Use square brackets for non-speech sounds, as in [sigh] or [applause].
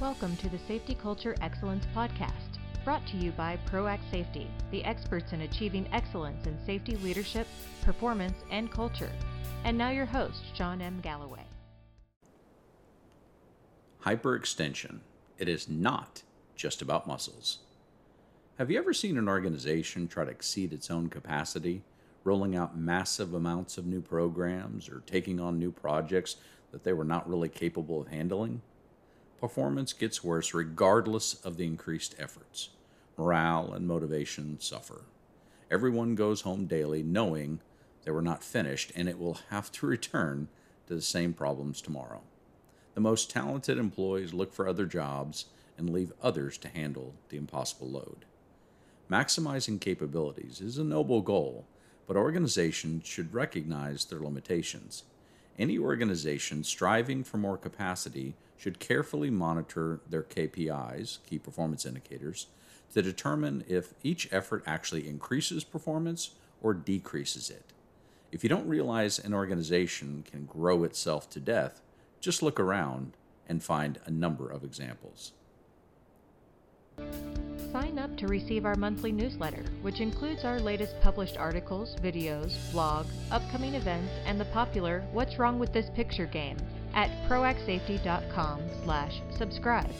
Welcome to the Safety Culture Excellence Podcast, brought to you by ProAct Safety, the experts in achieving excellence in safety leadership, performance, and culture. And now your host, Shawn M. Galloway. Hyperextension. It is not just about muscles. Have you ever seen an organization try to exceed its own capacity, rolling out massive amounts of new programs or taking on new projects that they were not really capable of handling? Performance gets worse regardless of the increased efforts. Morale and motivation suffer. Everyone goes home daily knowing they were not finished and it will have to [laughs] return to the same problems tomorrow. The most talented employees look for other jobs and leave others to handle the impossible load. Maximizing capabilities is a noble goal, but organizations should recognize their limitations. Any organization striving for more capacity should carefully monitor their KPIs, key performance indicators, to determine if each effort actually increases performance or decreases it. If you don't realize an organization can grow itself to death, just look around and find a number of examples. Sign up to receive our monthly newsletter, which includes our latest published articles, videos, blog, upcoming events, and the popular What's Wrong with This Picture game at proactsafety.com slash subscribe.